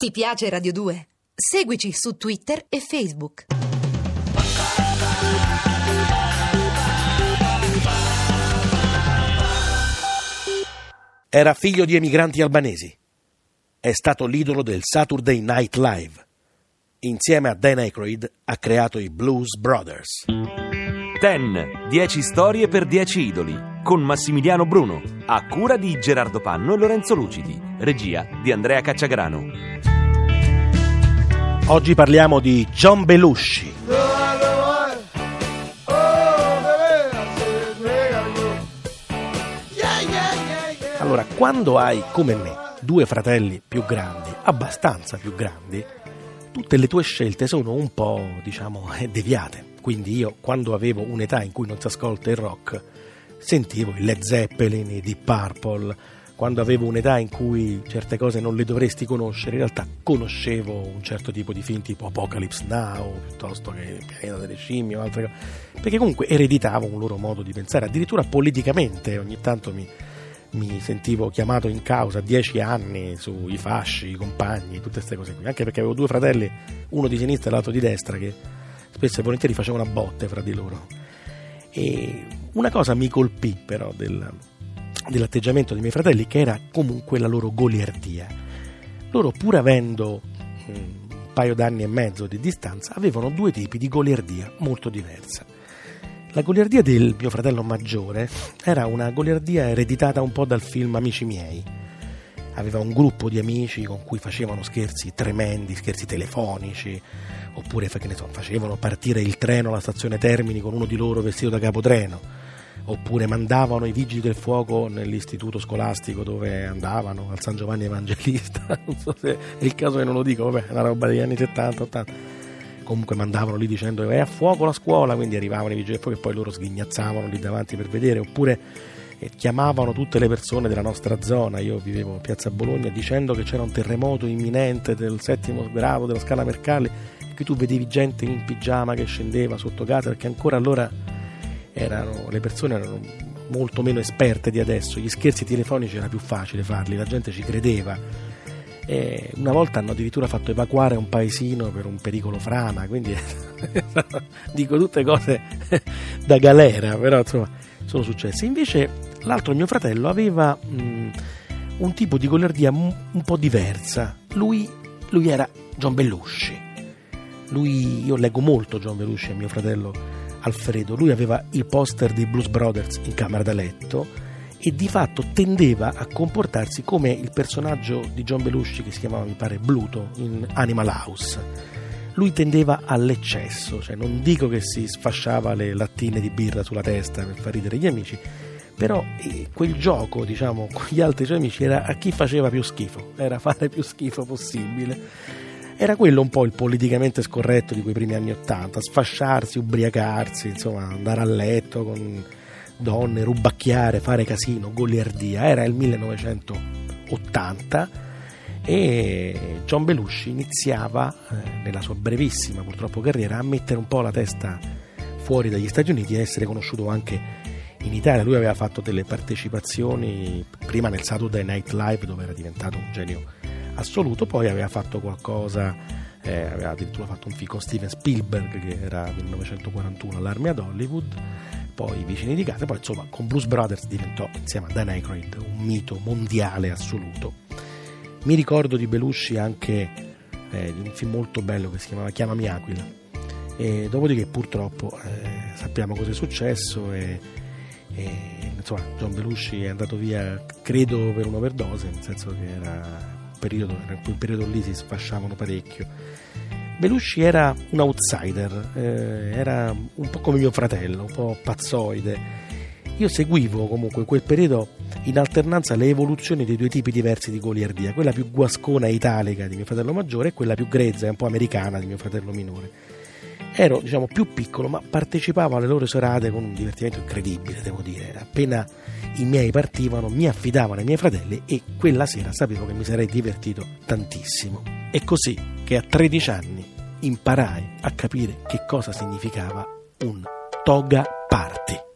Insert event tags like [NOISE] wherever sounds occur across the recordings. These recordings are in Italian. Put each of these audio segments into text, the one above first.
Ti piace Radio 2? Seguici su Twitter e Facebook. Era figlio di emigranti albanesi. È stato l'idolo del Saturday Night Live. Insieme a Dan Aykroyd ha creato i Blues Brothers. Ten, 10 storie per 10 idoli, con Massimiliano Bruno, a cura di Gerardo Panno e Lorenzo Lucidi, regia di Andrea Cacciagrano. Oggi parliamo di John Belushi. Allora, quando hai come me due fratelli più grandi, abbastanza più grandi, tutte le tue scelte sono un po', diciamo, [LAUGHS] deviate. Quindi io, quando avevo un'età in cui non si ascolta il rock, sentivo i Led Zeppelin, i Deep Purple, quando avevo un'età in cui certe cose non le dovresti conoscere, in realtà conoscevo un certo tipo di film tipo Apocalypse Now, piuttosto che Il pianeta delle scimmie o altre cose, perché comunque ereditavo un loro modo di pensare, addirittura politicamente ogni tanto mi, mi sentivo chiamato in causa dieci anni sui fasci, i compagni, tutte queste cose qui, anche perché avevo due fratelli, uno di sinistra e l'altro di destra, che spesso e volentieri facevano a botte fra di loro. E una cosa mi colpì però del, dell'atteggiamento dei miei fratelli che era comunque la loro goliardia. Loro pur avendo un paio d'anni e mezzo di distanza avevano due tipi di goliardia molto diversa. La goliardia del mio fratello maggiore era una goliardia ereditata un po' dal film Amici miei. Aveva un gruppo di amici con cui facevano scherzi tremendi, scherzi telefonici, oppure so, facevano partire il treno alla stazione Termini con uno di loro vestito da capotreno oppure mandavano i vigili del fuoco nell'istituto scolastico dove andavano al San Giovanni Evangelista, [LAUGHS] non so se è il caso che non lo dico, vabbè, è una roba degli anni 70, 80. Comunque mandavano lì dicendo è a fuoco la scuola, quindi arrivavano i vigili del fuoco e poi loro sghignazzavano lì davanti per vedere, oppure eh, chiamavano tutte le persone della nostra zona, io vivevo a Piazza Bologna, dicendo che c'era un terremoto imminente del settimo grado della scala Mercalli che tu vedevi gente in pigiama che scendeva sotto casa perché ancora allora erano, le persone erano molto meno esperte di adesso, gli scherzi telefonici era più facile farli, la gente ci credeva. E una volta hanno addirittura fatto evacuare un paesino per un pericolo frana, quindi [LAUGHS] dico tutte cose [LAUGHS] da galera, però insomma sono successe. Invece l'altro mio fratello aveva mh, un tipo di goliardia un po' diversa. Lui, lui era John Belushi. Lui, io leggo molto John Belushi a mio fratello Alfredo, lui aveva il poster dei Blues Brothers in camera da letto e di fatto tendeva a comportarsi come il personaggio di John Belushi che si chiamava, mi pare, Bluto in Animal House. Lui tendeva all'eccesso, cioè non dico che si sfasciava le lattine di birra sulla testa per far ridere gli amici, però eh, quel gioco, diciamo, con gli altri suoi amici era a chi faceva più schifo, era fare più schifo possibile era quello un po' il politicamente scorretto di quei primi anni Ottanta, sfasciarsi, ubriacarsi, insomma, andare a letto con donne, rubacchiare, fare casino, goliardia. Era il 1980 e John Belushi iniziava eh, nella sua brevissima purtroppo carriera a mettere un po' la testa fuori dagli Stati Uniti e essere conosciuto anche in Italia. Lui aveva fatto delle partecipazioni prima nel Saturday Night Live dove era diventato un genio assoluto, poi aveva fatto qualcosa, eh, aveva addirittura fatto un film con Steven Spielberg che era 1941 all'Army ad Hollywood, poi Vicini di casa, poi insomma con Bruce Brothers diventò insieme a Dan Aykroyd un mito mondiale assoluto. Mi ricordo di Belushi anche eh, di un film molto bello che si chiamava Chiamami Aquila, e dopodiché purtroppo eh, sappiamo cosa è successo e, e, insomma John Belushi è andato via credo per un'overdose nel senso che era periodo, in quel periodo lì si sfasciavano parecchio. Belushi era un outsider, eh, era un po' come mio fratello, un po' pazzoide. Io seguivo comunque in quel periodo in alternanza le evoluzioni dei due tipi diversi di goliardia, quella più guascona italica di mio fratello maggiore e quella più grezza e un po' americana di mio fratello minore. Ero diciamo più piccolo, ma partecipavo alle loro serate con un divertimento incredibile, devo dire. Appena i miei partivano, mi affidavano ai miei fratelli e quella sera sapevo che mi sarei divertito tantissimo. È così che a 13 anni imparai a capire che cosa significava un toga party.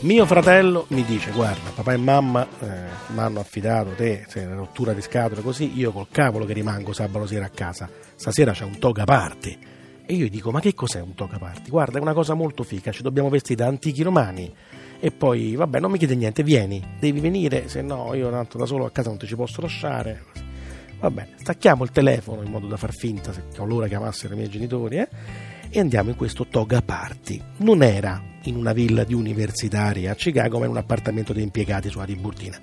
Mio fratello mi dice: Guarda, papà e mamma eh, mi hanno affidato te, se una rottura di scatole così, io col cavolo che rimango sabato sera a casa, stasera c'è un toga party. E io gli dico: Ma che cos'è un toga party? Guarda, è una cosa molto figa, ci dobbiamo vestire da antichi romani. E poi, vabbè, non mi chiede niente, vieni, devi venire, se no io tanto da solo a casa non ti ci posso lasciare. Vabbè, stacchiamo il telefono in modo da far finta che ho l'ora chiamassero i miei genitori, eh? E andiamo in questo toga party. Non era in una villa di universitari a Chicago, ma in un appartamento di impiegati sulla Tiburtina.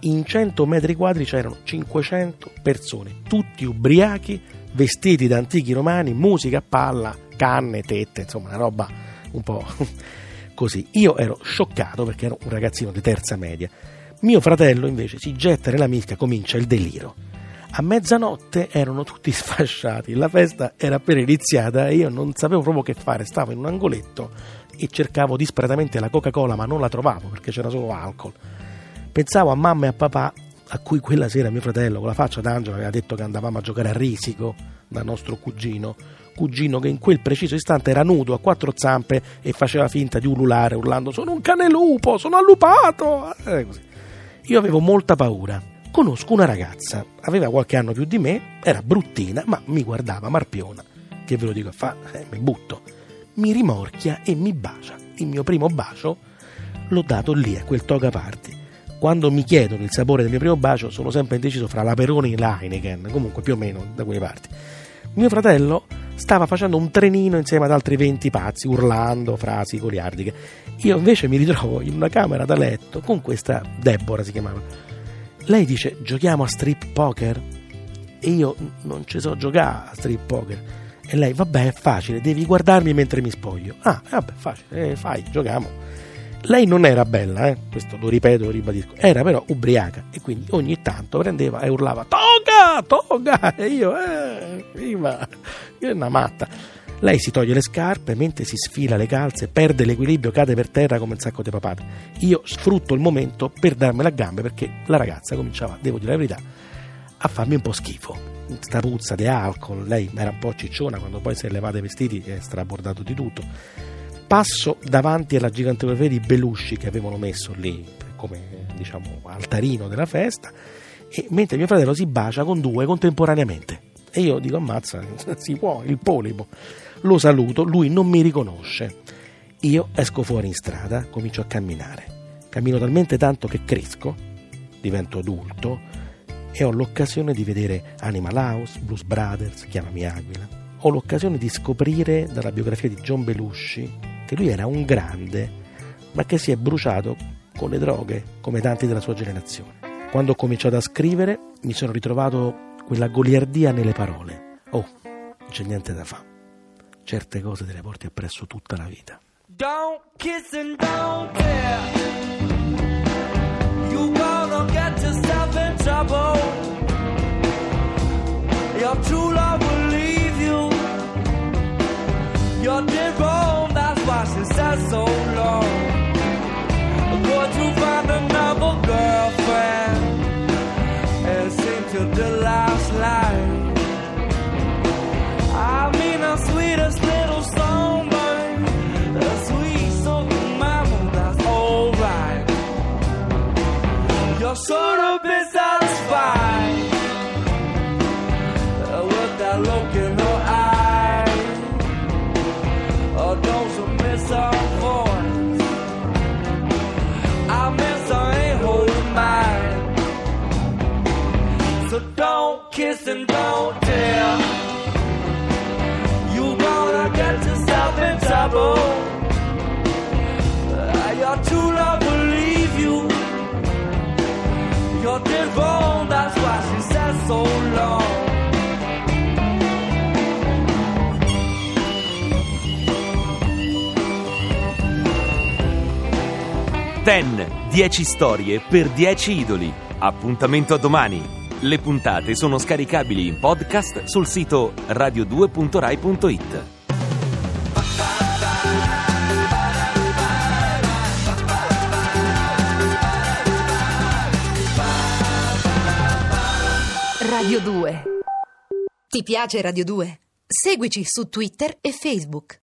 In 100 metri quadri c'erano 500 persone, tutti ubriachi, vestiti da antichi romani, musica a palla, canne, tette, insomma una roba un po' [LAUGHS] così. Io ero scioccato perché ero un ragazzino di terza media. Mio fratello invece si getta nella mischia, comincia il deliro a mezzanotte erano tutti [LAUGHS] sfasciati, la festa era appena iniziata e io non sapevo proprio che fare, stavo in un angoletto e cercavo disperatamente la Coca-Cola ma non la trovavo perché c'era solo alcol. Pensavo a mamma e a papà a cui quella sera mio fratello con la faccia d'angelo aveva detto che andavamo a giocare a risico dal nostro cugino, cugino che in quel preciso istante era nudo a quattro zampe e faceva finta di ululare urlando sono un cane lupo, sono allupato. Eh, io avevo molta paura conosco una ragazza, aveva qualche anno più di me, era bruttina, ma mi guardava marpiona. Che ve lo dico a fa? Eh, mi butto. Mi rimorchia e mi bacia. Il mio primo bacio l'ho dato lì a quel toga party. Quando mi chiedono il sapore del mio primo bacio, sono sempre indeciso fra la Peroni e la comunque più o meno da quelle parti. Mio fratello stava facendo un trenino insieme ad altri 20 pazzi, urlando frasi goliardiche. Io invece mi ritrovo in una camera da letto con questa Deborah si chiamava lei dice giochiamo a strip poker e io non ci so giocare a strip poker. E lei, vabbè, è facile, devi guardarmi mentre mi spoglio. Ah, vabbè, facile, eh, fai, giochiamo. Lei non era bella, eh? questo lo ripeto, lo ribadisco, era però ubriaca e quindi ogni tanto prendeva e urlava Toga, toga! [LAUGHS] E io, eh, viva, io è una matta. Lei si toglie le scarpe, mentre si sfila le calze, perde l'equilibrio, cade per terra come un sacco di papate. Io sfrutto il momento per darmela a gambe perché la ragazza cominciava, devo dire la verità, a farmi un po' schifo. Sta puzza di alcol, lei era un po' cicciona quando poi si è levata i vestiti è strabordato di tutto. Passo davanti alla gigantografia di Belushi che avevano messo lì come diciamo altarino della festa e mentre mio fratello si bacia con due contemporaneamente. E io dico ammazza, [LAUGHS] si può, il polipo lo saluto, lui non mi riconosce. Io esco fuori in strada, comincio a camminare. Cammino talmente tanto che cresco, divento adulto e ho l'occasione di vedere Animal House, Blues Brothers, Chiamami Aquila. Ho l'occasione di scoprire dalla biografia di John Belushi che lui era un grande, ma che si è bruciato con le droghe come tanti della sua generazione. Quando ho cominciato a scrivere mi sono ritrovato quella goliardia nelle parole. Oh, non c'è niente da fare certe cose te le porti appresso tutta la vita. Don't kiss and don't care. Sort of been with that look in her eye. Oh, don't you miss? I miss her ain't holding mine. So don't kiss and don't tell. You wanna get yourself in trouble. Ten, 10 storie per 10 idoli. Appuntamento a domani. Le puntate sono scaricabili in podcast sul sito radio2.rai.it. Radio 2. Ti piace Radio 2? Seguici su Twitter e Facebook.